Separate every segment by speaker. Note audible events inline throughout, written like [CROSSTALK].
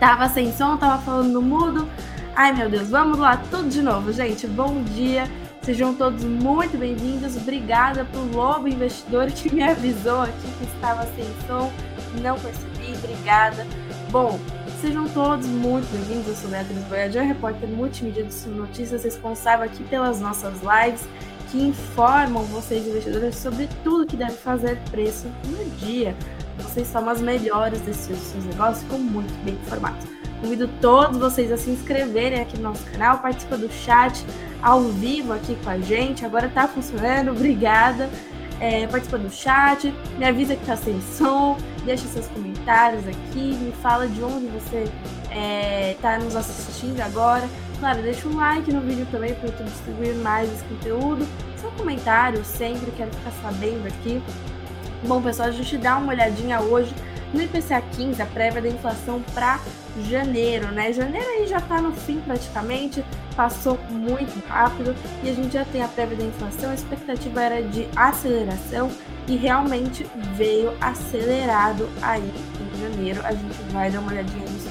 Speaker 1: Tava sem som, tava falando no mudo. Ai meu Deus, vamos lá, tudo de novo, gente. Bom dia, sejam todos muito bem-vindos. Obrigada pro Lobo Investidor que me avisou aqui que estava sem som, não percebi, obrigada. Bom, sejam todos muito bem-vindos. Eu sou Beatriz Boiador, repórter multimídia de notícias responsável aqui pelas nossas lives que informam vocês, investidores, sobre tudo que deve fazer preço no dia. Vocês são as melhores desses seus negócios, ficam muito bem informados. Convido todos vocês a se inscreverem aqui no nosso canal, participa do chat ao vivo aqui com a gente. Agora está funcionando, [LAUGHS] obrigada. É, participa do chat, me avisa que está sem som, deixa seus comentários aqui, me fala de onde você é, tá nos assistindo agora. Claro, deixa um like no vídeo também para eu distribuir mais esse conteúdo. Seu comentário sempre, quero ficar sabendo aqui. Bom, pessoal, a gente dá uma olhadinha hoje no IPCA 15, a prévia da inflação para janeiro, né? Janeiro aí já está no fim praticamente, passou muito rápido e a gente já tem a prévia da inflação. A expectativa era de aceleração e realmente veio acelerado aí em janeiro. A gente vai dar uma olhadinha nisso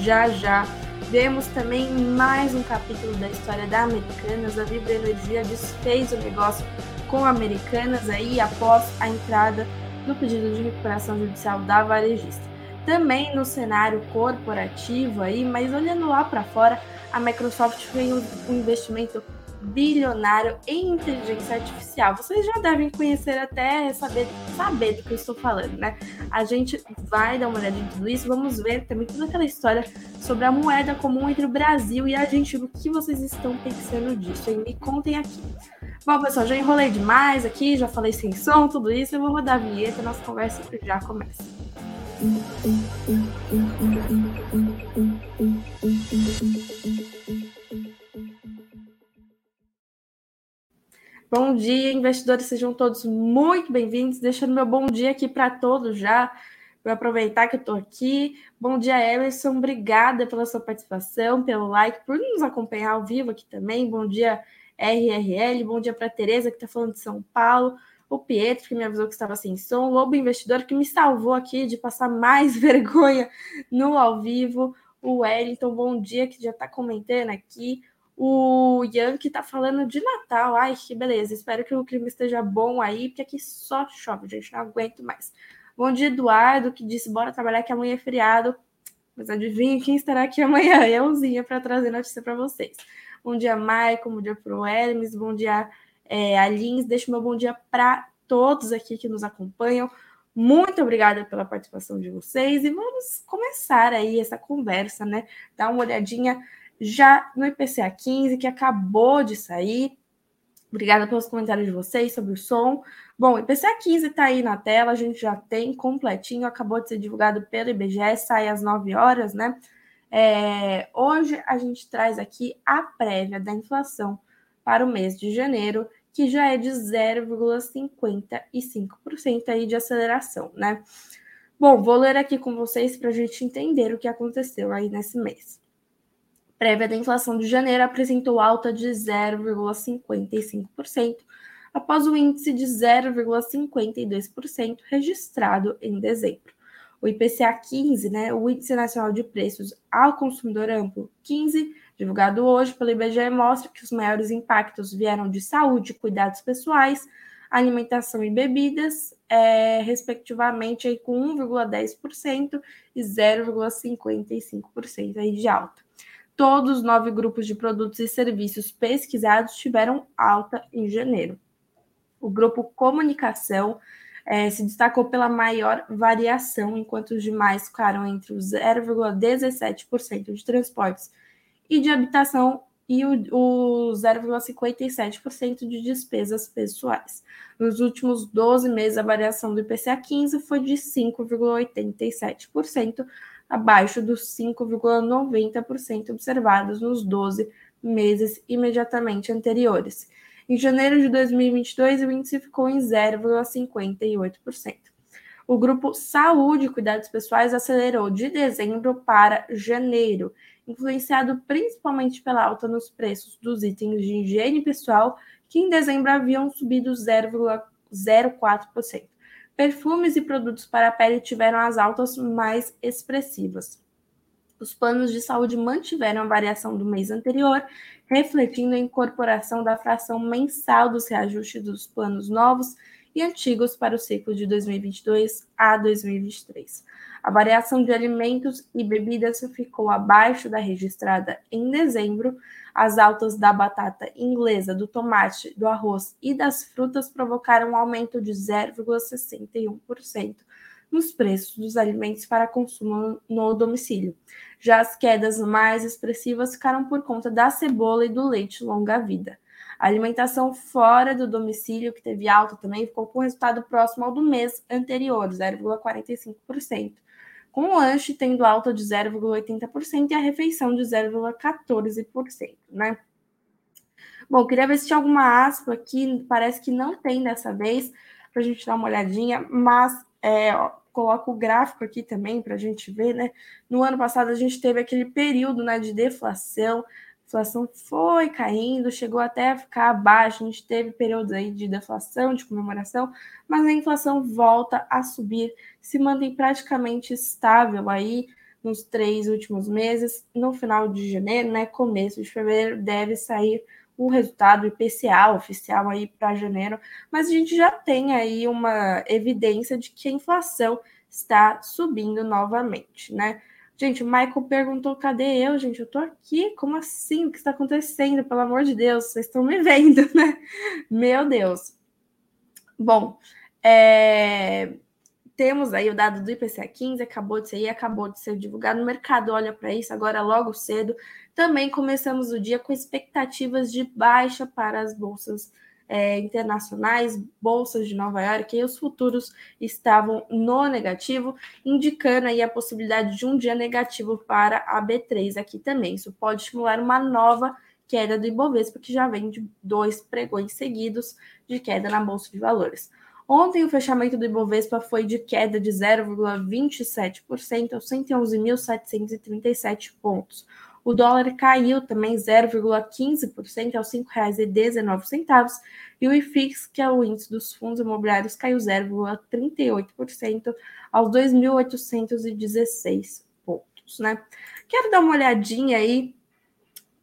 Speaker 1: já já. Vemos também mais um capítulo da história da Americanas. A Vibra Energia desfez o negócio com Americanas aí após a entrada do pedido de recuperação judicial da varejista. Também no cenário corporativo aí, mas olhando lá para fora, a Microsoft fez um investimento bilionário em inteligência artificial. Vocês já devem conhecer até saber, saber do que eu estou falando, né? A gente vai dar uma olhada em tudo isso, vamos ver também toda aquela história sobre a moeda comum entre o Brasil e a Argentina. O que vocês estão pensando disso? Me contem aqui. Bom, pessoal, já enrolei demais aqui, já falei sem som, tudo isso. Eu vou rodar a vinheta nossa conversa já começa. [LAUGHS] Bom dia, investidores, sejam todos muito bem-vindos. Deixando meu bom dia aqui para todos já, para aproveitar que eu estou aqui. Bom dia, Emerson, obrigada pela sua participação, pelo like, por nos acompanhar ao vivo aqui também. Bom dia, RRL. Bom dia para Tereza, que está falando de São Paulo. O Pietro, que me avisou que estava sem som. O Lobo Investidor, que me salvou aqui de passar mais [LAUGHS] vergonha no ao vivo. O Wellington, bom dia, que já está comentando aqui. O Ian, que está falando de Natal. Ai, que beleza. Espero que o clima esteja bom aí, porque aqui só chove, gente. Não aguento mais. Bom dia, Eduardo, que disse: bora trabalhar que amanhã é feriado. Mas adivinha quem estará aqui amanhã? [LAUGHS] Euzinha, para trazer notícia para vocês. Bom dia, Maicon. Bom dia para o Hermes. Bom dia, é, Alins. Deixo meu bom dia para todos aqui que nos acompanham. Muito obrigada pela participação de vocês e vamos começar aí essa conversa, né? Dar uma olhadinha já no IPCA 15 que acabou de sair. Obrigada pelos comentários de vocês sobre o som. Bom, IPCA 15 está aí na tela, a gente já tem completinho, acabou de ser divulgado pelo IBGE, sai às 9 horas, né? É, hoje a gente traz aqui a prévia da inflação para o mês de janeiro, que já é de 0,55% aí de aceleração, né? Bom, vou ler aqui com vocês para a gente entender o que aconteceu aí nesse mês. Prévia da inflação de janeiro apresentou alta de 0,55%, após o índice de 0,52% registrado em dezembro o IPCA 15, né, o Índice Nacional de Preços ao Consumidor Amplo 15, divulgado hoje pelo IBGE, mostra que os maiores impactos vieram de saúde, cuidados pessoais, alimentação e bebidas, é, respectivamente aí com 1,10% e 0,55% aí de alta. Todos os nove grupos de produtos e serviços pesquisados tiveram alta em janeiro. O grupo comunicação é, se destacou pela maior variação, enquanto os demais ficaram entre os 0,17% de transportes e de habitação e o, o 0,57% de despesas pessoais. Nos últimos 12 meses, a variação do IPCA 15 foi de 5,87%, abaixo dos 5,90% observados nos 12 meses imediatamente anteriores. Em janeiro de 2022, o índice ficou em 0,58%. O grupo Saúde e Cuidados Pessoais acelerou de dezembro para janeiro, influenciado principalmente pela alta nos preços dos itens de higiene pessoal, que em dezembro haviam subido 0,04%. Perfumes e produtos para a pele tiveram as altas mais expressivas. Os planos de saúde mantiveram a variação do mês anterior, refletindo a incorporação da fração mensal dos reajustes dos planos novos e antigos para o ciclo de 2022 a 2023. A variação de alimentos e bebidas ficou abaixo da registrada em dezembro. As altas da batata inglesa, do tomate, do arroz e das frutas provocaram um aumento de 0,61% nos preços dos alimentos para consumo no domicílio. Já as quedas mais expressivas ficaram por conta da cebola e do leite longa-vida. A alimentação fora do domicílio, que teve alta também, ficou com resultado próximo ao do mês anterior, 0,45% com o lanche tendo alta de 0,80% e a refeição de 0,14%, né? Bom, queria ver se tinha alguma aspa aqui, parece que não tem dessa vez, para a gente dar uma olhadinha, mas é, ó, coloco o gráfico aqui também para a gente ver, né? No ano passado a gente teve aquele período né, de deflação, inflação foi caindo, chegou até a ficar abaixo, a gente teve períodos aí de deflação, de comemoração, mas a inflação volta a subir, se mantém praticamente estável aí nos três últimos meses. No final de janeiro, né, começo de fevereiro, deve sair o resultado IPCA oficial aí para janeiro, mas a gente já tem aí uma evidência de que a inflação está subindo novamente, né? Gente, o Michael perguntou: cadê eu, gente? Eu tô aqui. Como assim? O que está acontecendo? Pelo amor de Deus, vocês estão me vendo, né? Meu Deus. Bom, é... temos aí o dado do IPCA 15, acabou de sair, acabou de ser divulgado. O mercado olha para isso agora logo cedo. Também começamos o dia com expectativas de baixa para as bolsas é, internacionais, bolsas de Nova York, e os futuros estavam no negativo, indicando aí a possibilidade de um dia negativo para a B3 aqui também. Isso pode estimular uma nova queda do Ibovespa, que já vem de dois pregões seguidos de queda na Bolsa de Valores. Ontem, o fechamento do Ibovespa foi de queda de 0,27% aos 111.737 pontos. O dólar caiu também 0,15% aos R$ 5,19 e o IFIX, que é o índice dos fundos imobiliários, caiu 0,38% aos 2.816 pontos, né? Quero dar uma olhadinha aí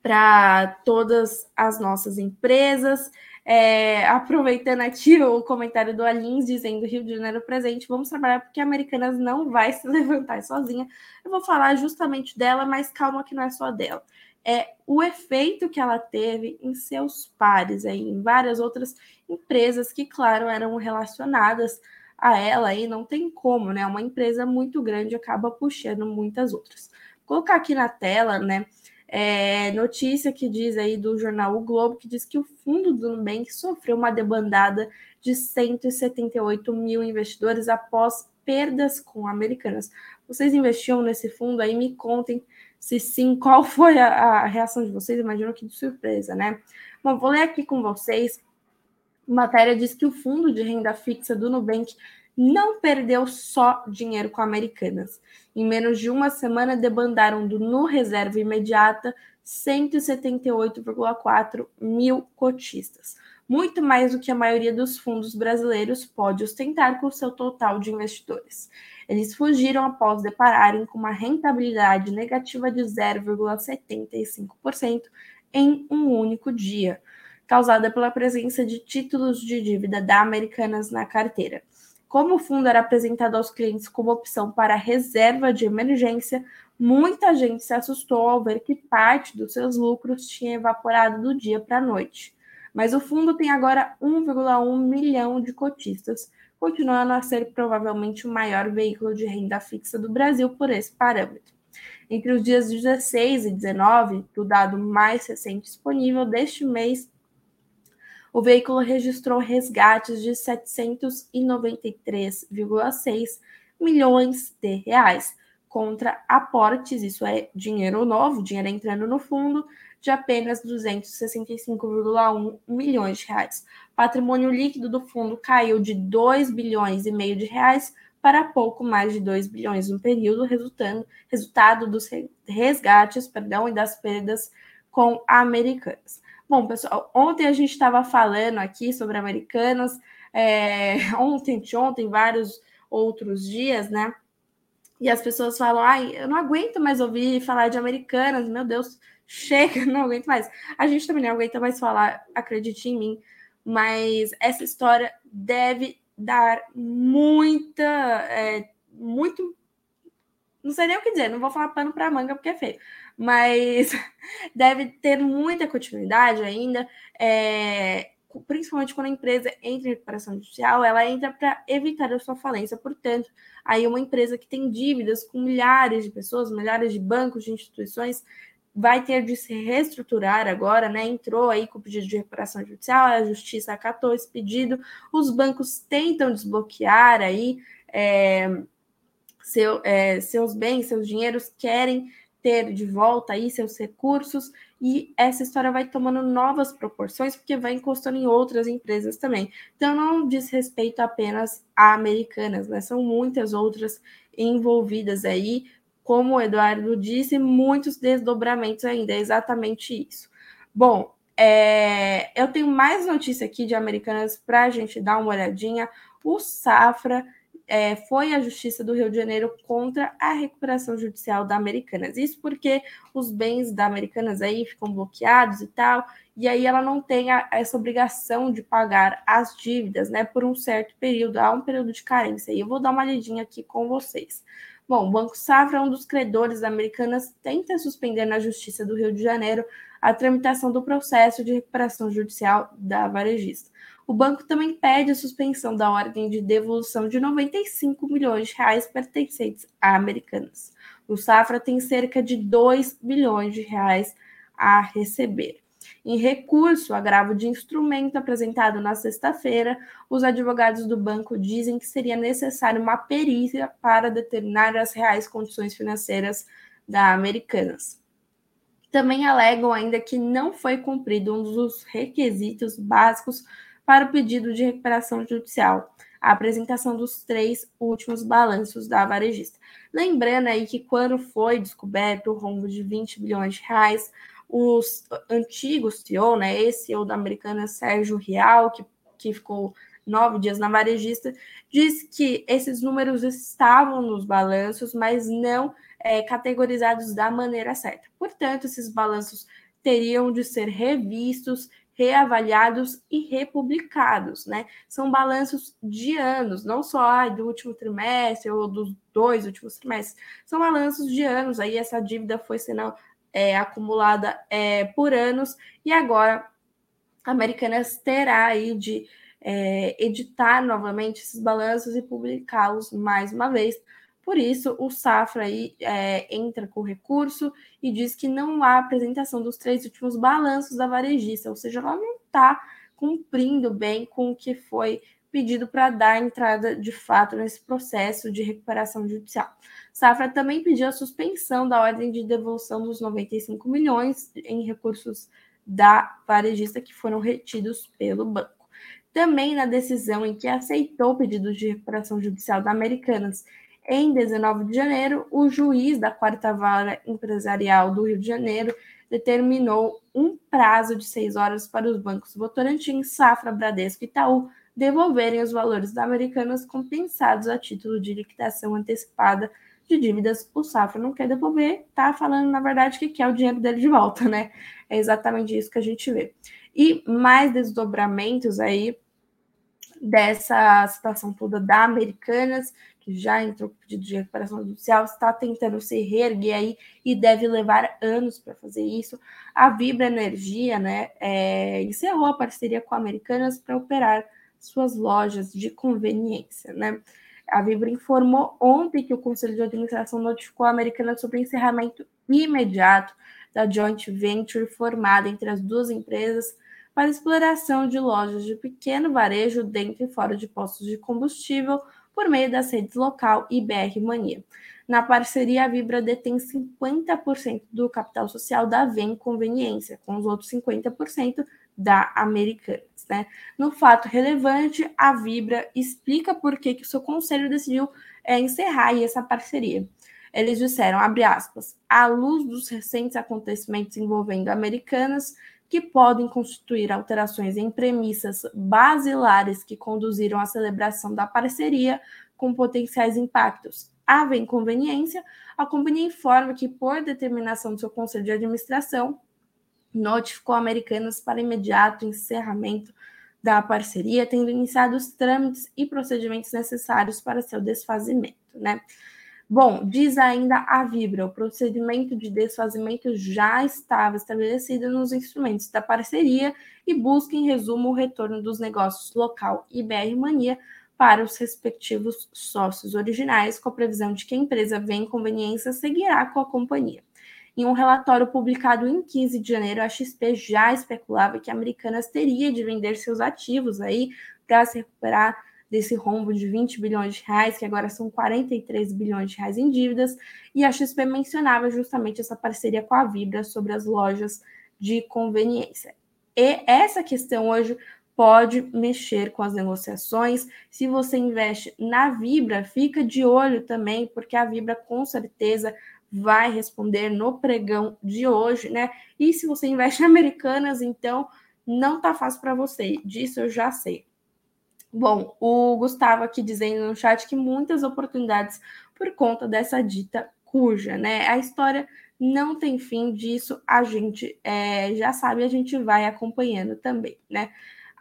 Speaker 1: para todas as nossas empresas. É, aproveitando aqui o comentário do Alins dizendo Rio de Janeiro presente, vamos trabalhar porque a Americanas não vai se [LAUGHS] levantar sozinha. Eu vou falar justamente dela, mas calma que não é só dela. É o efeito que ela teve em seus pares, aí, em várias outras empresas que, claro, eram relacionadas a ela aí, não tem como, né? Uma empresa muito grande acaba puxando muitas outras. Vou colocar aqui na tela, né? É, notícia que diz aí do jornal O Globo, que diz que o fundo do Nubank sofreu uma debandada de 178 mil investidores após perdas com americanas. Vocês investiam nesse fundo aí? Me contem se sim, qual foi a, a reação de vocês? Imagino que de surpresa, né? Bom, vou ler aqui com vocês. A matéria diz que o fundo de renda fixa do Nubank não perdeu só dinheiro com Americanas. Em menos de uma semana, debandaram do No Reserva Imediata 178,4 mil cotistas, muito mais do que a maioria dos fundos brasileiros pode ostentar com seu total de investidores. Eles fugiram após depararem com uma rentabilidade negativa de 0,75% em um único dia, causada pela presença de títulos de dívida da Americanas na carteira. Como o fundo era apresentado aos clientes como opção para reserva de emergência, muita gente se assustou ao ver que parte dos seus lucros tinha evaporado do dia para a noite. Mas o fundo tem agora 1,1 milhão de cotistas, continuando a ser provavelmente o maior veículo de renda fixa do Brasil por esse parâmetro. Entre os dias 16 e 19, do dado mais recente disponível deste mês, o veículo registrou resgates de 793,6 milhões de reais contra aportes, isso é dinheiro novo, dinheiro entrando no fundo, de apenas 265,1 milhões de reais. Patrimônio líquido do fundo caiu de 2 bilhões e meio de reais para pouco mais de 2 bilhões no período, resultando resultado dos resgates, perdão, e das perdas com americanas. Bom, pessoal, ontem a gente estava falando aqui sobre americanas, é, [LAUGHS] ontem, ontem, vários outros dias, né? E as pessoas falam, ai, eu não aguento mais ouvir falar de americanas, meu Deus, [LAUGHS] chega, não aguento mais. A gente também não aguenta mais falar, acredite em mim, mas essa história deve dar muita, é, muito, não sei nem o que dizer, não vou falar pano para manga porque é feio, mas [LAUGHS] deve ter muita continuidade ainda, é, principalmente quando a empresa entra em recuperação judicial, ela entra para evitar a sua falência. Portanto, aí uma empresa que tem dívidas com milhares de pessoas, milhares de bancos, de instituições, vai ter de se reestruturar agora, né? Entrou aí com o pedido de recuperação judicial, a justiça acatou esse pedido, os bancos tentam desbloquear aí é, seu, é, seus bens, seus dinheiros, querem ter de volta aí seus recursos e essa história vai tomando novas proporções porque vai encostando em outras empresas também. Então não diz respeito apenas a americanas, né? São muitas outras envolvidas aí, como o Eduardo disse, muitos desdobramentos ainda, é exatamente isso. Bom, é, eu tenho mais notícia aqui de americanas para a gente dar uma olhadinha. O Safra é, foi a Justiça do Rio de Janeiro contra a recuperação judicial da Americanas. Isso porque os bens da Americanas aí ficam bloqueados e tal, e aí ela não tem a, essa obrigação de pagar as dívidas, né, por um certo período, há um período de carência. E eu vou dar uma lidinha aqui com vocês. Bom, o Banco Safra, um dos credores da Americanas, tenta suspender na Justiça do Rio de Janeiro a tramitação do processo de recuperação judicial da varejista. O banco também pede a suspensão da ordem de devolução de 95 milhões de reais pertencentes a americanas. O Safra tem cerca de 2 bilhões de reais a receber. Em recurso, agravo de instrumento apresentado na sexta-feira, os advogados do banco dizem que seria necessário uma perícia para determinar as reais condições financeiras da Americanas. Também alegam ainda que não foi cumprido um dos requisitos básicos para o pedido de recuperação judicial, a apresentação dos três últimos balanços da varejista. Lembrando aí que quando foi descoberto o rombo de 20 bilhões de reais, os antigos CEO, né, esse CEO da americana Sérgio Rial, que, que ficou nove dias na varejista, diz que esses números estavam nos balanços, mas não é, categorizados da maneira certa. Portanto, esses balanços teriam de ser revistos reavaliados e republicados, né? São balanços de anos, não só ah, do último trimestre ou dos dois últimos trimestres, são balanços de anos. Aí essa dívida foi sendo é, acumulada é, por anos e agora a Americanas terá aí de é, editar novamente esses balanços e publicá-los mais uma vez por isso, o Safra aí, é, entra com recurso e diz que não há apresentação dos três últimos balanços da varejista, ou seja, ela não está cumprindo bem com o que foi pedido para dar entrada de fato nesse processo de recuperação judicial. Safra também pediu a suspensão da ordem de devolução dos 95 milhões em recursos da varejista que foram retidos pelo banco. Também na decisão em que aceitou o pedido de recuperação judicial da Americanas em 19 de janeiro, o juiz da quarta vara empresarial do Rio de Janeiro determinou um prazo de seis horas para os bancos Votorantim, Safra, Bradesco e Itaú devolverem os valores da Americanas compensados a título de liquidação antecipada de dívidas. O Safra não quer devolver, tá falando, na verdade, que quer o dinheiro dele de volta, né? É exatamente isso que a gente vê. E mais desdobramentos aí dessa situação toda da Americanas, que já entrou com pedido de recuperação judicial, está tentando se reerguer aí e deve levar anos para fazer isso. A Vibra Energia né, é, encerrou a parceria com a Americanas para operar suas lojas de conveniência. Né? A Vibra informou ontem que o Conselho de Administração notificou a Americanas sobre o encerramento imediato da joint venture formada entre as duas empresas para exploração de lojas de pequeno varejo dentro e fora de postos de combustível por meio das redes local e BR Mania. Na parceria, a Vibra detém 50% do capital social da Vem Conveniência, com os outros 50% da Americanas. Né? No fato relevante, a Vibra explica por que, que o seu conselho decidiu é, encerrar essa parceria. Eles disseram, abre aspas, à luz dos recentes acontecimentos envolvendo Americanas, que podem constituir alterações em premissas basilares que conduziram à celebração da parceria com potenciais impactos haver inconveniência, a companhia informa que, por determinação do seu conselho de administração, notificou Americanas para imediato encerramento da parceria, tendo iniciado os trâmites e procedimentos necessários para seu desfazimento, né? Bom, diz ainda a Vibra, o procedimento de desfazimento já estava estabelecido nos instrumentos da parceria e busca, em resumo, o retorno dos negócios local e BR Mania para os respectivos sócios originais, com a previsão de que a empresa vem conveniência seguirá com a companhia. Em um relatório publicado em 15 de janeiro, a XP já especulava que a Americanas teria de vender seus ativos aí para se recuperar desse rombo de 20 bilhões de reais, que agora são 43 bilhões de reais em dívidas, e a XP mencionava justamente essa parceria com a Vibra sobre as lojas de conveniência. E essa questão hoje pode mexer com as negociações. Se você investe na Vibra, fica de olho também, porque a Vibra com certeza vai responder no pregão de hoje, né? E se você investe em [LAUGHS] Americanas, então não tá fácil para você. Disso eu já sei. Bom, o Gustavo aqui dizendo no chat que muitas oportunidades por conta dessa dita cuja, né? A história não tem fim disso, a gente é, já sabe, a gente vai acompanhando também, né?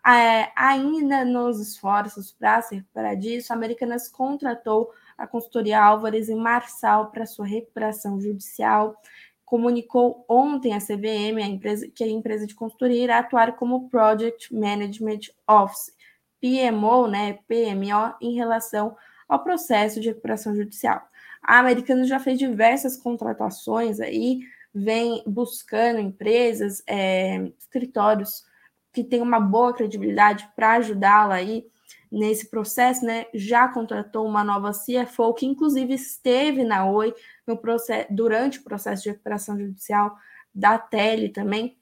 Speaker 1: É, ainda nos esforços para se recuperar disso, a Americanas contratou a consultoria Álvares e Marçal para sua recuperação judicial. Comunicou ontem a CVM, a empresa, que a empresa de consultoria irá atuar como Project Management Office, PMO, né, PMO, em relação ao processo de recuperação judicial. A Americanas já fez diversas contratações aí, vem buscando empresas, é, escritórios que têm uma boa credibilidade para ajudá-la aí nesse processo, né, já contratou uma nova CFO, que inclusive esteve na Oi no processo, durante o processo de recuperação judicial da Tele também.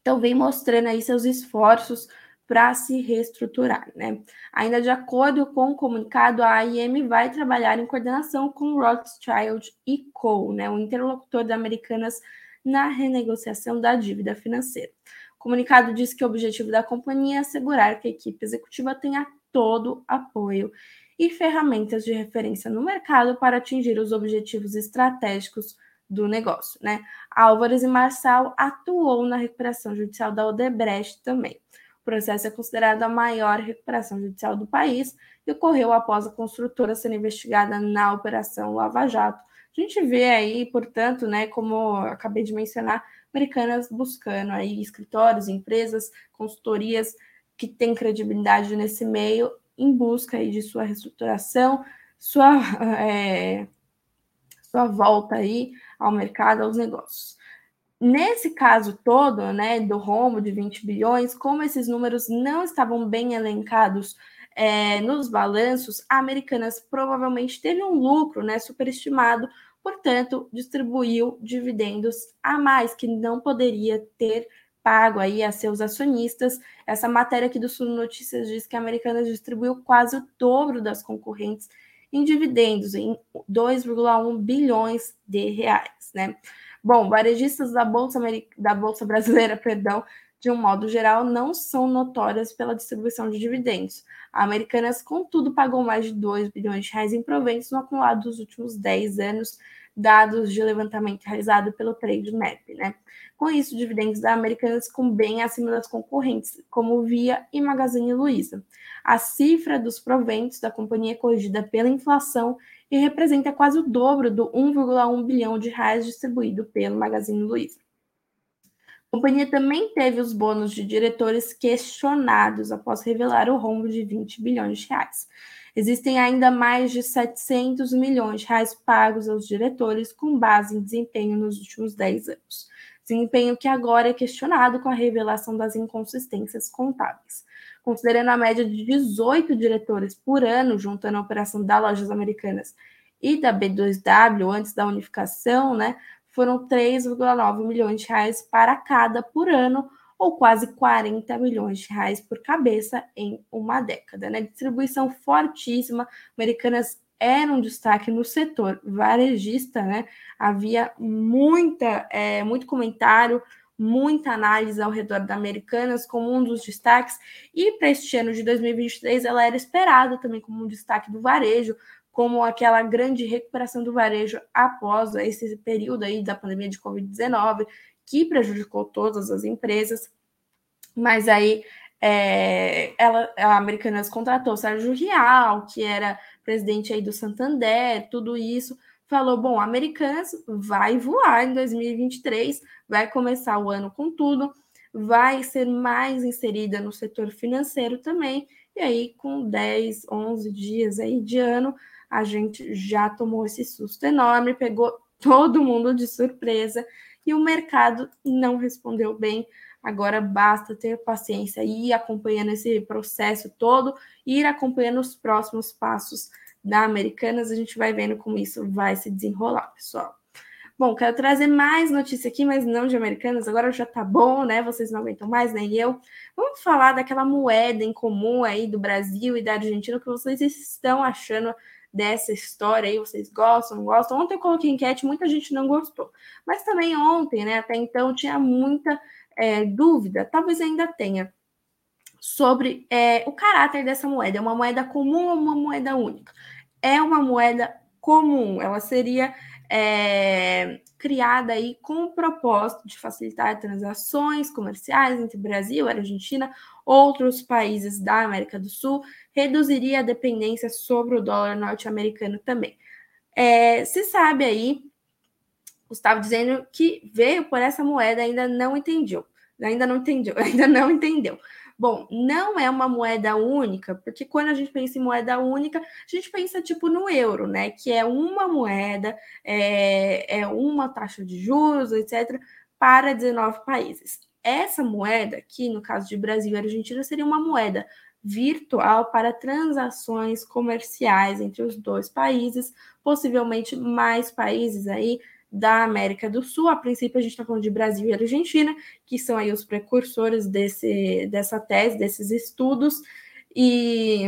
Speaker 1: Então, vem mostrando aí seus esforços para se reestruturar, né? Ainda de acordo com o comunicado, a AIM vai trabalhar em coordenação com Rothschild e Co., né, o interlocutor da Americanas na renegociação da dívida financeira. O comunicado diz que o objetivo da companhia é assegurar que a equipe executiva tenha todo apoio e ferramentas de referência no mercado para atingir os objetivos estratégicos do negócio. Né? Álvares e Marçal atuou na recuperação judicial da Odebrecht também. O processo é considerado a maior recuperação judicial do país e ocorreu após a construtora ser investigada na Operação Lava Jato. A gente vê aí, portanto, né, como acabei de mencionar, americanas buscando aí escritórios, empresas, consultorias que tem credibilidade nesse meio em busca aí de sua reestruturação, sua, [LAUGHS] é, sua volta aí ao mercado, aos negócios. Nesse caso todo, né, do rombo de 20 bilhões, como esses números não estavam bem elencados é, nos balanços, a Americanas provavelmente teve um lucro né, superestimado, portanto, distribuiu dividendos a mais, que não poderia ter pago aí a seus acionistas. Essa matéria aqui do Sul Notícias diz que a Americanas distribuiu quase o dobro das concorrentes em dividendos, em 2,1 bilhões de reais, né? Bom, varejistas da Bolsa, da Bolsa Brasileira, [LAUGHS] perdão, de um modo geral, não são notórias pela distribuição de dividendos. A Americanas, contudo, pagou mais de 2 bilhões de reais em proventos no acumulado dos últimos 10 anos, dados de levantamento realizado pelo Trademap, né? Com isso, dividendos da Americanas ficam bem acima das concorrentes, como Via e Magazine Luiza. A cifra dos proventos da companhia é corrigida pela inflação e representa quase o dobro do 1,1 bilhão de reais distribuído pelo Magazine Luiza. A companhia também teve os bônus de diretores questionados após revelar o rombo de 20 bilhões de reais. Existem ainda mais de 700 milhões de reais pagos aos diretores com base em desempenho nos últimos 10 anos. Desempenho que agora é questionado com a revelação das inconsistências contábeis. Considerando a média de 18 diretores por ano, juntando a operação da Lojas Americanas e da B2W antes da unificação, né, foram 3,9 milhões de reais para cada por ano, ou quase 40 milhões de reais por cabeça em uma década. Né? Distribuição fortíssima, Americanas era um destaque no setor varejista, né? Havia muita, é, muito comentário, muita análise ao redor da Americanas como um dos destaques, e para este ano de 2023 ela era esperada também como um destaque do varejo, como aquela grande recuperação do varejo após esse período aí da pandemia de Covid-19, que prejudicou todas as empresas. Mas aí é, ela, a Americanas contratou Sérgio Rial, que era presidente aí do Santander, tudo isso, falou: bom, Americanas vai voar em 2023, vai começar o ano com tudo, vai ser mais inserida no setor financeiro também, e aí com 10, 11 dias aí de ano, a gente já tomou esse susto enorme, pegou todo mundo de surpresa e o mercado não respondeu bem. Agora basta ter paciência e ir acompanhando esse processo todo, ir acompanhando os próximos passos da Americanas. A gente vai vendo como isso vai se desenrolar, pessoal. Bom, quero trazer mais notícia aqui, mas não de Americanas. Agora já tá bom, né? Vocês não aguentam mais, nem eu. Vamos falar daquela moeda em comum aí do Brasil e da Argentina, o que vocês estão achando dessa história aí, vocês gostam, não gostam? Ontem eu coloquei enquete, muita gente não gostou. Mas também ontem, né, até então, tinha muita é, dúvida, talvez ainda tenha, sobre é, o caráter dessa moeda. É uma moeda comum ou uma moeda única? É uma moeda comum, ela seria é, criada aí com o propósito de facilitar transações comerciais entre Brasil, Argentina, outros países da América do Sul, reduziria a dependência sobre o dólar norte-americano também. É, se sabe aí, Gustavo dizendo que veio por essa moeda, ainda não entendeu, ainda não entendeu, [LAUGHS] ainda não entendeu. Bom, não é uma moeda única, porque quando a gente pensa em moeda única, a gente pensa tipo no euro, né? Que é uma moeda, é, é uma taxa de juros, etc., para 19 países. Essa moeda, aqui no caso de Brasil e Argentina, seria uma moeda virtual para transações comerciais entre os dois países, possivelmente mais países aí da América do Sul. A princípio, a gente está falando de Brasil e Argentina, que são aí os precursores desse, dessa tese, desses estudos, e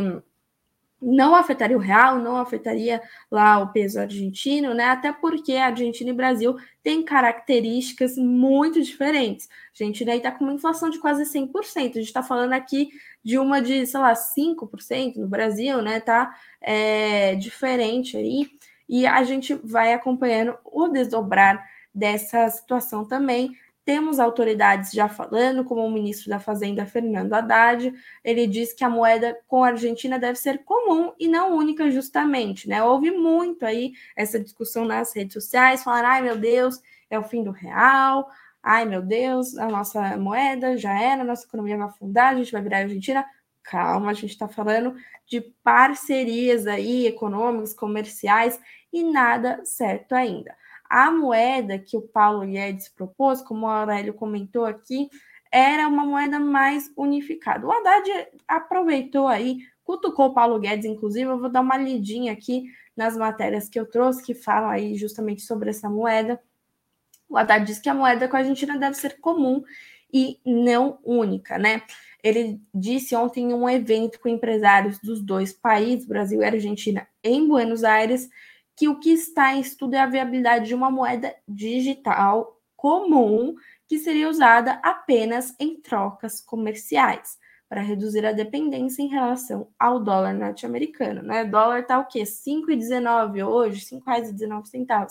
Speaker 1: não afetaria o real, não afetaria lá o peso argentino, né? Até porque Argentina e Brasil têm características muito diferentes. A Argentina aí está com uma inflação de quase 100%. A gente está falando aqui de uma de, sei lá, 5% no Brasil, né? Tá é, diferente aí e a gente vai acompanhando o desdobrar dessa situação também. Temos autoridades já falando, como o ministro da Fazenda, Fernando Haddad, ele diz que a moeda com a Argentina deve ser comum e não única, justamente. Né? Houve muito aí essa discussão nas redes sociais, falar, ai meu Deus, é o fim do real, ai meu Deus, a nossa moeda já era, a nossa economia vai afundar, a gente vai virar Argentina. Calma, a gente está falando de parcerias aí econômicas, comerciais e nada certo ainda. A moeda que o Paulo Guedes propôs, como o Aurélio comentou aqui, era uma moeda mais unificada. O Haddad aproveitou aí, cutucou o Paulo Guedes, inclusive, eu vou dar uma lidinha aqui nas matérias que eu trouxe, que falam aí justamente sobre essa moeda. O Haddad disse que a moeda com a Argentina deve ser comum e não única, né? Ele disse ontem em um evento com empresários dos dois países, Brasil e Argentina, em Buenos Aires, que o que está em estudo é a viabilidade de uma moeda digital comum que seria usada apenas em trocas comerciais para reduzir a dependência em relação ao dólar norte-americano, né? O dólar tá o quê? 5,19 hoje, R$ 5,19.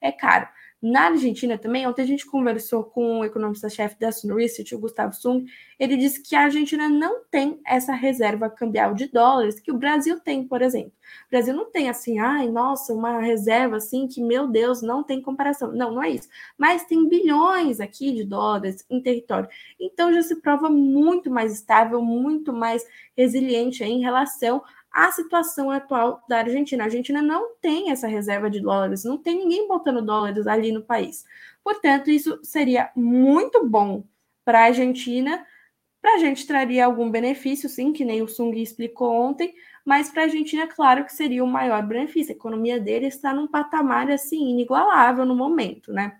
Speaker 1: É caro. Na Argentina também, ontem a gente conversou com o economista-chefe da Sun Research, o Gustavo Sung, ele disse que a Argentina não tem essa reserva cambial de dólares que o Brasil tem, por exemplo. O Brasil não tem assim, ai, nossa, uma reserva assim que, meu Deus, não tem comparação. Não, não é isso. Mas tem bilhões aqui de dólares em território. Então já se prova muito mais estável, muito mais resiliente em relação a situação atual da Argentina. A Argentina não tem essa reserva de dólares, não tem ninguém botando dólares ali no país. Portanto, isso seria muito bom para a Argentina. Para a gente traria algum benefício, sim, que nem o Sung explicou ontem, mas para a Argentina, claro que seria o maior benefício. A economia dele está num patamar assim inigualável no momento, né?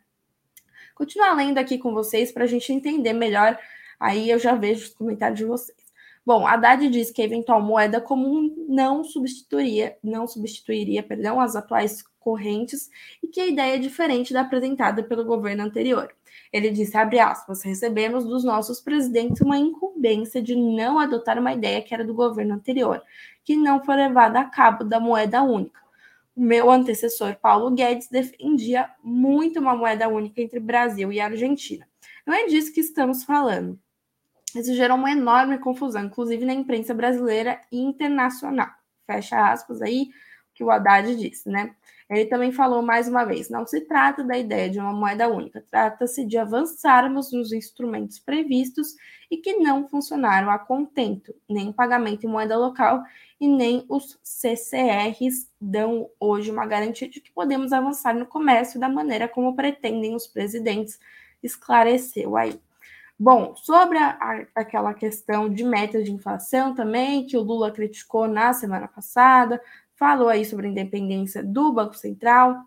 Speaker 1: Continuar lendo aqui com vocês para a gente entender melhor. Aí eu já vejo os comentários de vocês. Bom, Haddad diz que a eventual moeda comum não substituiria, não substituiria, perdão, as atuais correntes e que a ideia é diferente da apresentada pelo governo anterior. Ele disse, abre aspas, recebemos dos nossos presidentes uma incumbência de não adotar uma ideia que era do governo anterior, que não foi levada a cabo da moeda única. o meu antecessor, Paulo Guedes, defendia muito uma moeda única entre Brasil e Argentina. Não é disso que estamos falando. Isso gerou uma enorme confusão, inclusive na imprensa brasileira e internacional. Fecha aspas aí, que o Haddad disse, né? Ele também falou mais uma vez: não se trata da ideia de uma moeda única, trata-se de avançarmos nos instrumentos previstos e que não funcionaram a contento, nem o pagamento em moeda local e nem os CCRs dão hoje uma garantia de que podemos avançar no comércio da maneira como pretendem os presidentes, esclareceu aí. Bom, sobre a, a, aquela questão de metas de inflação também, que o Lula criticou na semana passada, falou aí sobre a independência do Banco Central.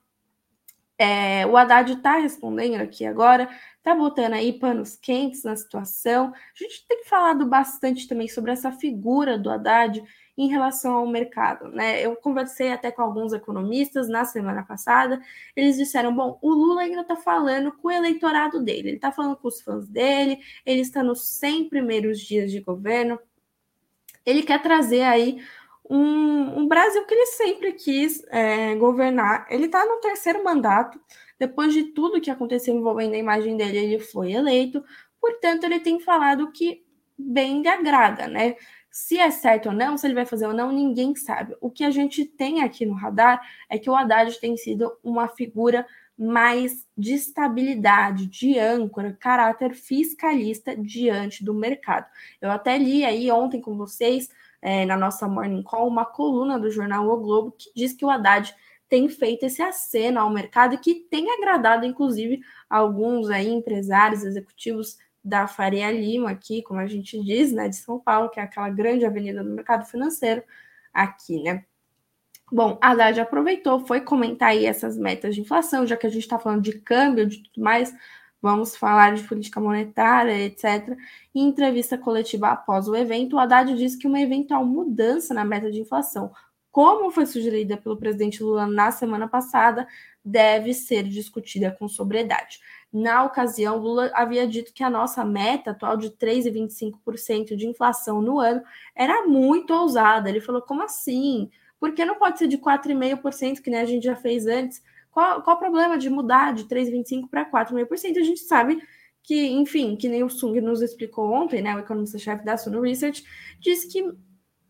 Speaker 1: É, o Haddad está respondendo aqui agora, está botando aí panos quentes na situação. A gente tem falado bastante também sobre essa figura do Haddad em relação ao mercado. Né? Eu conversei até com alguns economistas na semana passada, eles disseram: bom, o Lula ainda está falando com o eleitorado dele, ele está falando com os fãs dele, ele está nos 100 primeiros dias de governo, ele quer trazer aí um, um Brasil que ele sempre quis é, governar. Ele está no terceiro mandato, depois de tudo que aconteceu envolvendo a imagem dele, ele foi eleito, portanto, ele tem falado que bem lhe agrada, né? Se é certo ou não, se ele vai fazer ou não, ninguém sabe. O que a gente tem aqui no radar é que o Haddad tem sido uma figura mais de estabilidade, de âncora, caráter fiscalista diante do mercado. Eu até li aí ontem com vocês, é, na nossa Morning Call, uma coluna do jornal O Globo que diz que o Haddad tem feito esse aceno ao mercado que tem agradado, inclusive, alguns aí empresários, executivos da Faria Lima, aqui, como a gente diz, né, de São Paulo, que é aquela grande avenida do mercado financeiro aqui, né? Bom, a Haddad aproveitou, foi comentar aí essas metas de inflação, já que a gente está falando de câmbio, de tudo mais, vamos falar de política monetária, etc. Em entrevista coletiva após o evento, o Haddad disse que uma eventual mudança na meta de inflação, como foi sugerida pelo presidente Lula na semana passada, deve ser discutida com sobriedade. Na ocasião, Lula havia dito que a nossa meta atual de 3,25% de inflação no ano era muito ousada. Ele falou: como assim? Por que não pode ser de 4,5%, que nem a gente já fez antes? Qual, qual o problema de mudar de 3,25% para 4,5%? A gente sabe que, enfim, que nem o Sung nos explicou ontem, né? O economista-chefe da Suno Research, disse que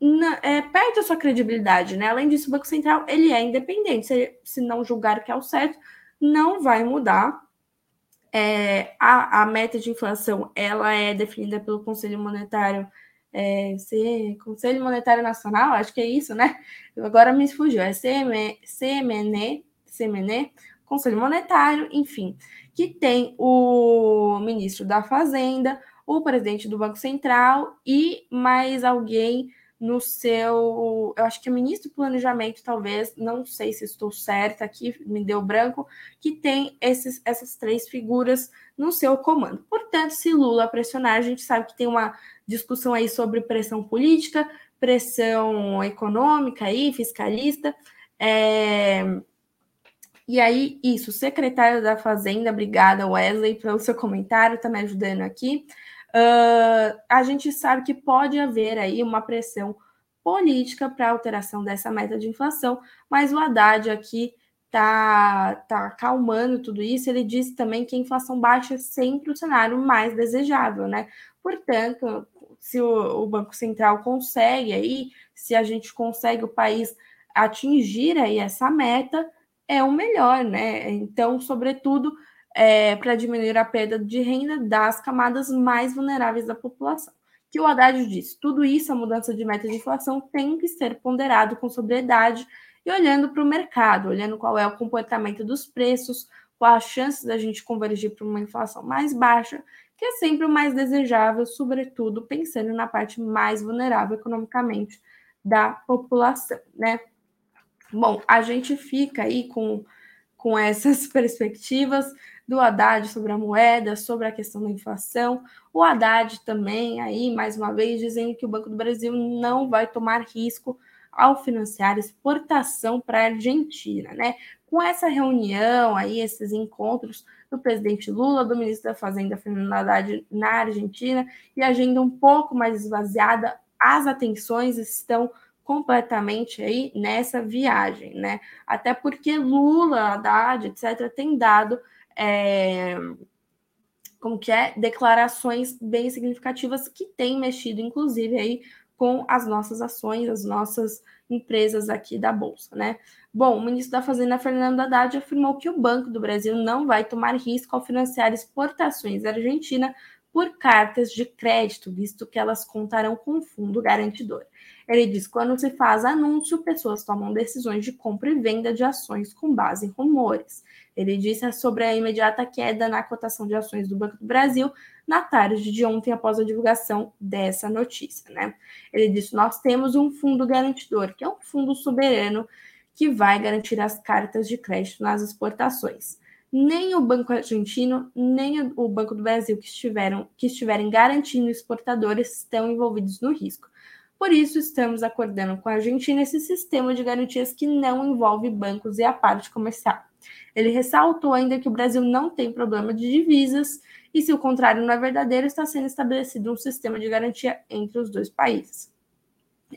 Speaker 1: na, é, perde a sua credibilidade, né? Além disso, o Banco Central ele é independente. Se, se não julgar que é o certo, não vai mudar é, a, a, meta de inflação ela é definida pelo Conselho Monetário, é, C, Conselho Monetário Nacional, acho que é isso, né? Agora me fugiu, é CM, Conselho Monetário, enfim, que tem o ministro da Fazenda, o presidente do Banco Central e mais alguém no seu, eu acho que é ministro do planejamento, talvez, não sei se estou certa aqui, me deu branco, que tem esses, essas três figuras no seu comando. Portanto, se Lula pressionar, a gente sabe que tem uma discussão aí sobre pressão política, pressão econômica aí, fiscalista. É... E aí, isso, secretário da Fazenda, obrigada, Wesley, pelo seu comentário, está me ajudando aqui. Uh, a gente sabe que pode haver aí uma pressão política para alteração dessa meta de inflação, mas o Haddad aqui está tá acalmando tudo isso. Ele disse também que a inflação baixa é sempre o cenário mais desejável, né? Portanto, se o, o Banco Central consegue aí, se a gente consegue o país atingir aí essa meta, é o melhor, né? Então, sobretudo, é, para diminuir a perda de renda das camadas mais vulneráveis da população. Que o Haddad disse, tudo isso, a mudança de meta de inflação, tem que ser ponderado com sobriedade e olhando para o mercado, olhando qual é o comportamento dos preços, qual a chance da gente convergir para uma inflação mais baixa, que é sempre o mais desejável, sobretudo pensando na parte mais vulnerável economicamente da população, né? Bom, a gente fica aí com, com essas [LAUGHS] perspectivas do Haddad sobre a moeda, sobre a questão da inflação. O Haddad também, aí, mais uma vez, dizendo que o Banco do Brasil não vai tomar risco ao financiar exportação para a Argentina, né? Com essa reunião aí, esses encontros do presidente Lula, do ministro da Fazenda Fernando Haddad na Argentina e agenda um pouco mais esvaziada, as atenções estão completamente aí nessa viagem, né? Até porque Lula, Haddad, etc., tem dado é, como que é declarações bem significativas que têm mexido, inclusive, aí com as nossas ações, as nossas empresas aqui da Bolsa, né? Bom, o ministro da Fazenda, Fernando Haddad, afirmou que o Banco do Brasil não vai tomar risco ao financiar exportações da Argentina por cartas de crédito, visto que elas contarão com fundo garantidor. Ele diz quando se faz anúncio, pessoas tomam decisões de compra e venda de ações com base em rumores. Ele disse sobre a imediata queda na cotação de ações do Banco do Brasil na tarde de ontem, após a divulgação dessa notícia. Né? Ele disse: Nós temos um fundo garantidor, que é um fundo soberano que vai garantir as cartas de crédito nas exportações nem o Banco Argentino, nem o Banco do Brasil que, estiveram, que estiverem garantindo exportadores estão envolvidos no risco. Por isso, estamos acordando com a Argentina esse sistema de garantias que não envolve bancos e a parte comercial. Ele ressaltou ainda que o Brasil não tem problema de divisas e, se o contrário não é verdadeiro, está sendo estabelecido um sistema de garantia entre os dois países.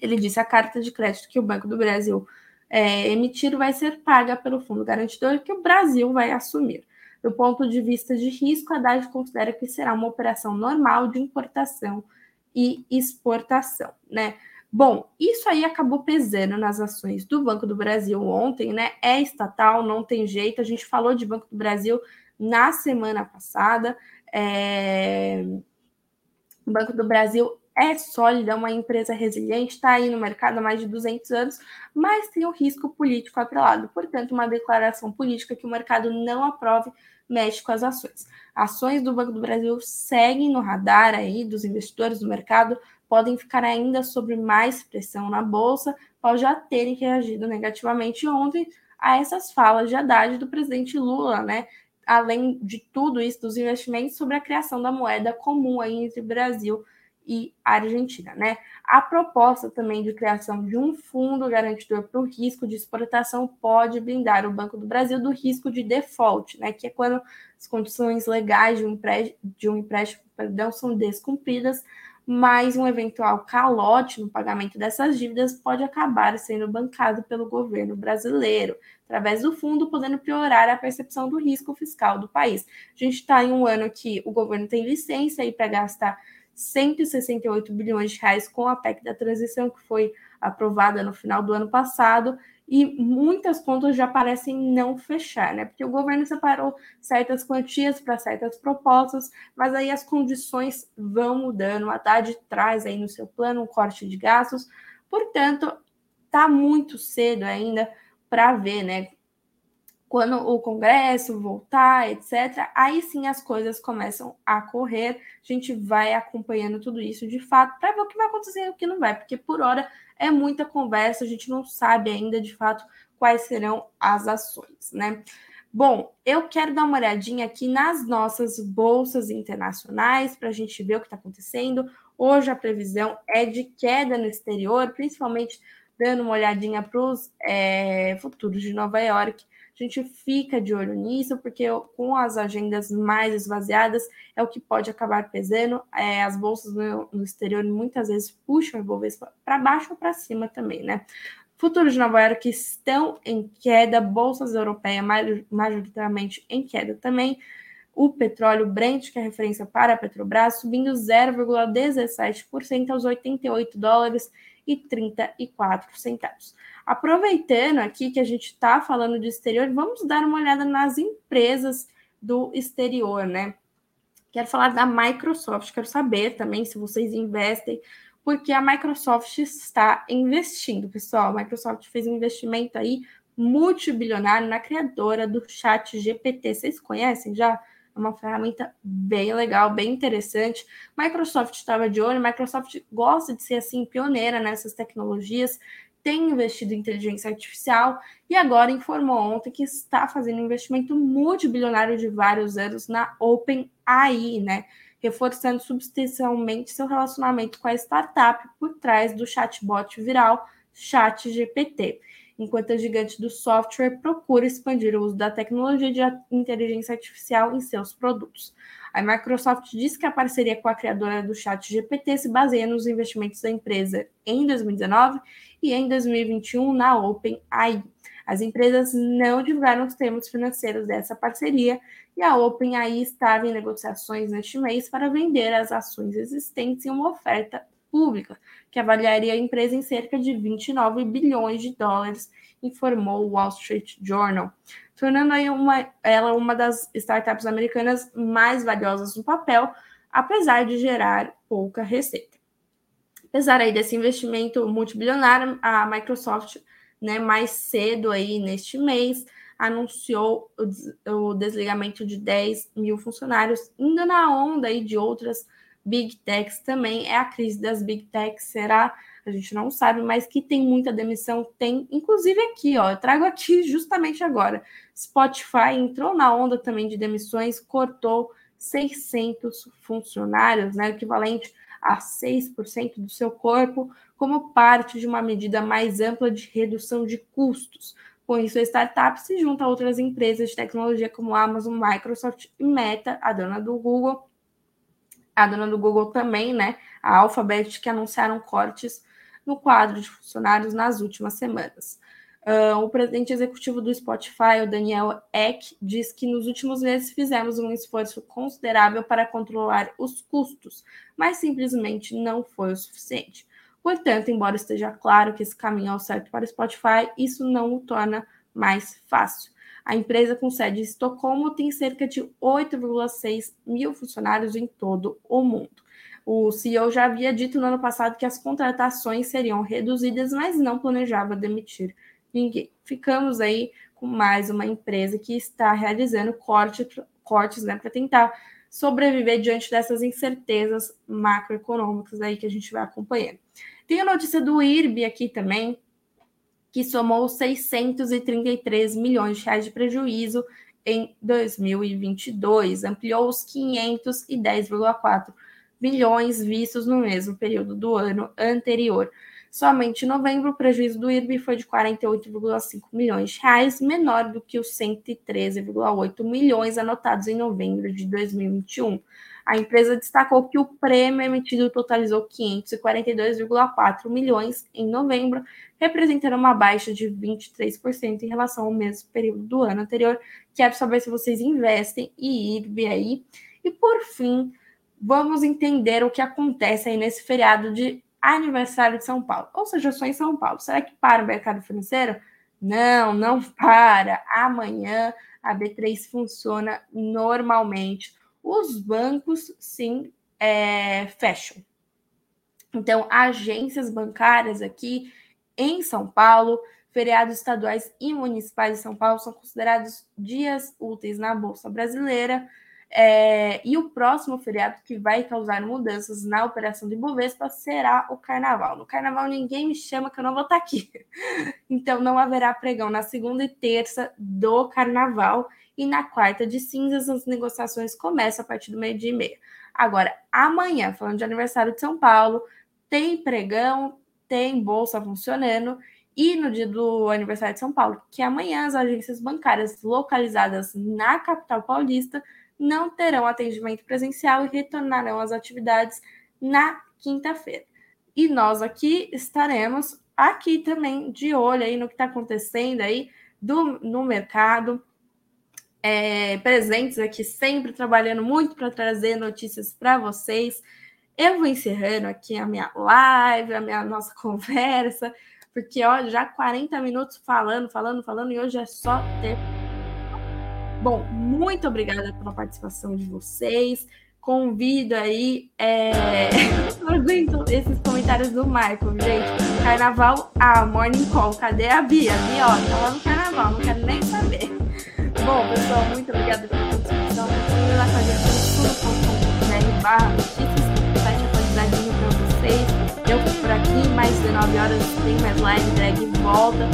Speaker 1: Ele disse a carta de crédito que o Banco do Brasil é, emitir vai ser paga pelo fundo garantidor que o Brasil vai assumir. Do ponto de vista de risco, a Haddad considera que será uma operação normal de importação e exportação, né? Bom, isso aí acabou pesando nas ações do Banco do Brasil ontem, né? É estatal, não tem jeito. A gente falou de Banco do Brasil na semana passada. É... O Banco do Brasil é sólida, é uma empresa resiliente, está aí no mercado há mais de 200 anos, mas tem o risco político atrelado. Portanto, uma declaração política que o mercado não aprove mexe com as ações. Ações do Banco do Brasil seguem no radar aí dos investidores do mercado, podem ficar ainda sob mais pressão na bolsa, após já terem reagido negativamente ontem a essas falas de Haddad do presidente Lula, né? Além de tudo isso, dos investimentos sobre a criação da moeda comum aí entre Brasil e Argentina, né? A proposta também de criação de um fundo garantidor para o risco de exportação pode blindar o Banco do Brasil do risco de default, né? Que é quando as condições legais de um empréstimo, de um empréstimo perdão, são descumpridas, mas um eventual calote no pagamento dessas dívidas pode acabar sendo bancado pelo governo brasileiro, através do fundo, podendo piorar a percepção do risco fiscal do país. A gente está em um ano que o governo tem licença aí para gastar 168 bilhões de reais com a PEC da transição, que foi aprovada no final do ano passado, e muitas contas já parecem não fechar, né? Porque o governo separou certas quantias para certas propostas, mas aí as condições vão mudando. A Haddad traz aí no seu plano um corte de gastos, portanto, tá muito cedo ainda para ver, né? quando o Congresso voltar, etc., aí sim as coisas começam a correr. A gente vai acompanhando tudo isso de fato para ver o que vai acontecer e o que não vai, porque por hora é muita conversa, a gente não sabe ainda de fato quais serão as ações, né? Bom, eu quero dar uma olhadinha aqui nas nossas bolsas internacionais para a gente ver o que está acontecendo. Hoje a previsão é de queda no exterior, principalmente dando uma olhadinha para os é, futuros de Nova York a gente fica de olho nisso, porque com as agendas mais esvaziadas é o que pode acabar pesando. É, as bolsas no, no, exterior muitas vezes puxam o Ibovespa para baixo ou para cima também, né? Futuros de Nova York estão em queda, bolsas europeias majoritariamente em queda também. O petróleo Brent, que é referência para a Petrobras, subindo 0,17% aos 88 dólares e 34 centavos. Aproveitando aqui que a gente está falando de exterior, vamos dar uma olhada nas empresas do exterior, né? Quero falar da Microsoft, quero saber também se vocês investem, porque a Microsoft está investindo, pessoal. A Microsoft fez um investimento aí multibilionário na criadora do Chat GPT. Vocês conhecem já? É uma ferramenta bem legal, bem interessante. Microsoft estava de olho, Microsoft gosta de ser assim pioneira nessas tecnologias tem investido em inteligência artificial e agora informou ontem que está fazendo um investimento multibilionário de vários anos na OpenAI, né? Reforçando substancialmente seu relacionamento com a startup por trás do chatbot viral ChatGPT, enquanto a gigante do software procura expandir o uso da tecnologia de inteligência artificial em seus produtos. A Microsoft disse que a parceria com a criadora do Chat GPT se baseia nos investimentos da empresa em 2019 e em 2021 na OpenAI. As empresas não divulgaram os termos financeiros dessa parceria e a OpenAI estava em negociações neste mês para vender as ações existentes em uma oferta pública, que avaliaria a empresa em cerca de 29 bilhões de dólares, informou o Wall Street Journal, tornando aí uma, ela uma das startups americanas mais valiosas no papel, apesar de gerar pouca receita. Apesar aí desse investimento multibilionário, a Microsoft, né, mais cedo aí neste mês, anunciou o, o desligamento de 10 mil funcionários, indo na onda aí de outras Big Techs também. É a crise das Big Techs, será? A gente não sabe, mas que tem muita demissão, tem. Inclusive aqui, ó, eu trago aqui [LAUGHS] justamente agora. Spotify entrou na onda também de demissões, cortou 600 funcionários, né, equivalente a 6% do seu corpo, como parte de uma medida mais ampla de redução de custos. Com isso, a startup se junta a outras empresas de tecnologia como Amazon, Microsoft e Meta, a dona do Google, a dona do Google também, né? A Alphabet, que anunciaram cortes no quadro de funcionários nas últimas semanas. Uh, o presidente executivo do Spotify, o Daniel Ek, diz que nos últimos meses fizemos um esforço considerável para controlar os custos, mas simplesmente não foi o suficiente. Portanto, embora esteja claro que esse caminho é o certo para o Spotify, isso não o torna mais fácil. A empresa com sede em Estocolmo tem cerca de 8,6 mil funcionários em todo o mundo. O CEO já havia dito no ano passado que as contratações seriam reduzidas, mas não planejava demitir ninguém. Ficamos aí com mais uma empresa que está realizando corte, cortes né, para tentar sobreviver diante dessas incertezas macroeconômicas aí que a gente vai acompanhando. Tem a notícia do IRB aqui também, que somou 633 milhões de reais de prejuízo em 2022, ampliou os 510,4 bilhões vistos no mesmo período do ano anterior. Somente em novembro, o prejuízo do IRB foi de 48,5 milhões de reais, menor do que os 113,8 milhões anotados em novembro de 2021. A empresa destacou que o prêmio emitido totalizou 542,4 milhões em novembro, representando uma baixa de 23% em relação ao mesmo período do ano anterior. Quero saber se vocês investem em IRB aí. E por fim, vamos entender o que acontece aí nesse feriado de aniversário de São Paulo. Ou seja, sou em São Paulo. Será que para o mercado financeiro? Não, não para. Amanhã a B3 funciona normalmente. Os bancos, sim, é, fecham. Então, agências bancárias aqui em São Paulo, feriados estaduais e municipais de São Paulo são considerados dias úteis na Bolsa Brasileira. É, e o próximo feriado que vai causar mudanças na operação de Bovespa será o Carnaval. No Carnaval ninguém me chama que eu não vou estar aqui. [LAUGHS] Então não haverá pregão na segunda e terça do Carnaval e na quarta de cinzas as negociações começam a partir do meio-dia e meia. Agora, amanhã, falando de aniversário de São Paulo, tem pregão, tem bolsa funcionando e no dia do aniversário de São Paulo, que é amanhã as agências bancárias localizadas na capital paulista não terão atendimento presencial e retornarão às atividades na quinta-feira. E nós aqui estaremos aqui também de olho aí no que está acontecendo aí do, no mercado, é, presentes aqui sempre trabalhando muito para trazer notícias para vocês. Eu vou encerrando aqui a minha live, a minha nossa [LAUGHS] conversa, porque ó, já 40 minutos falando, falando, falando, e hoje é só ter Bom, muito obrigada pela participação de vocês. Convido aí. É... [LAUGHS] esses comentários do Michael, gente. Carnaval, ah, Morning Call. Cadê a Bia? Bia, ó, tá lá no carnaval, não quero nem saber. Bom, pessoal, muito obrigada pela participação. Continue lá com a gente no barra notícias, site atualizadinho para vocês. Eu fico por aqui, mais 19 horas tem mais live, drag volta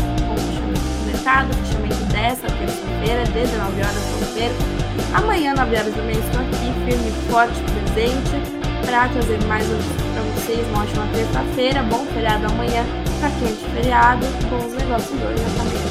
Speaker 1: com o fechamento dessa terça-feira, 19 horas perco. Amanhã, 9 horas da manhã, estou aqui, firme, forte, presente, para trazer mais notícias para vocês. Uma ótima terça-feira, bom feriado amanhã, para quem é de feriado, bons negócios hoje, até amanhã.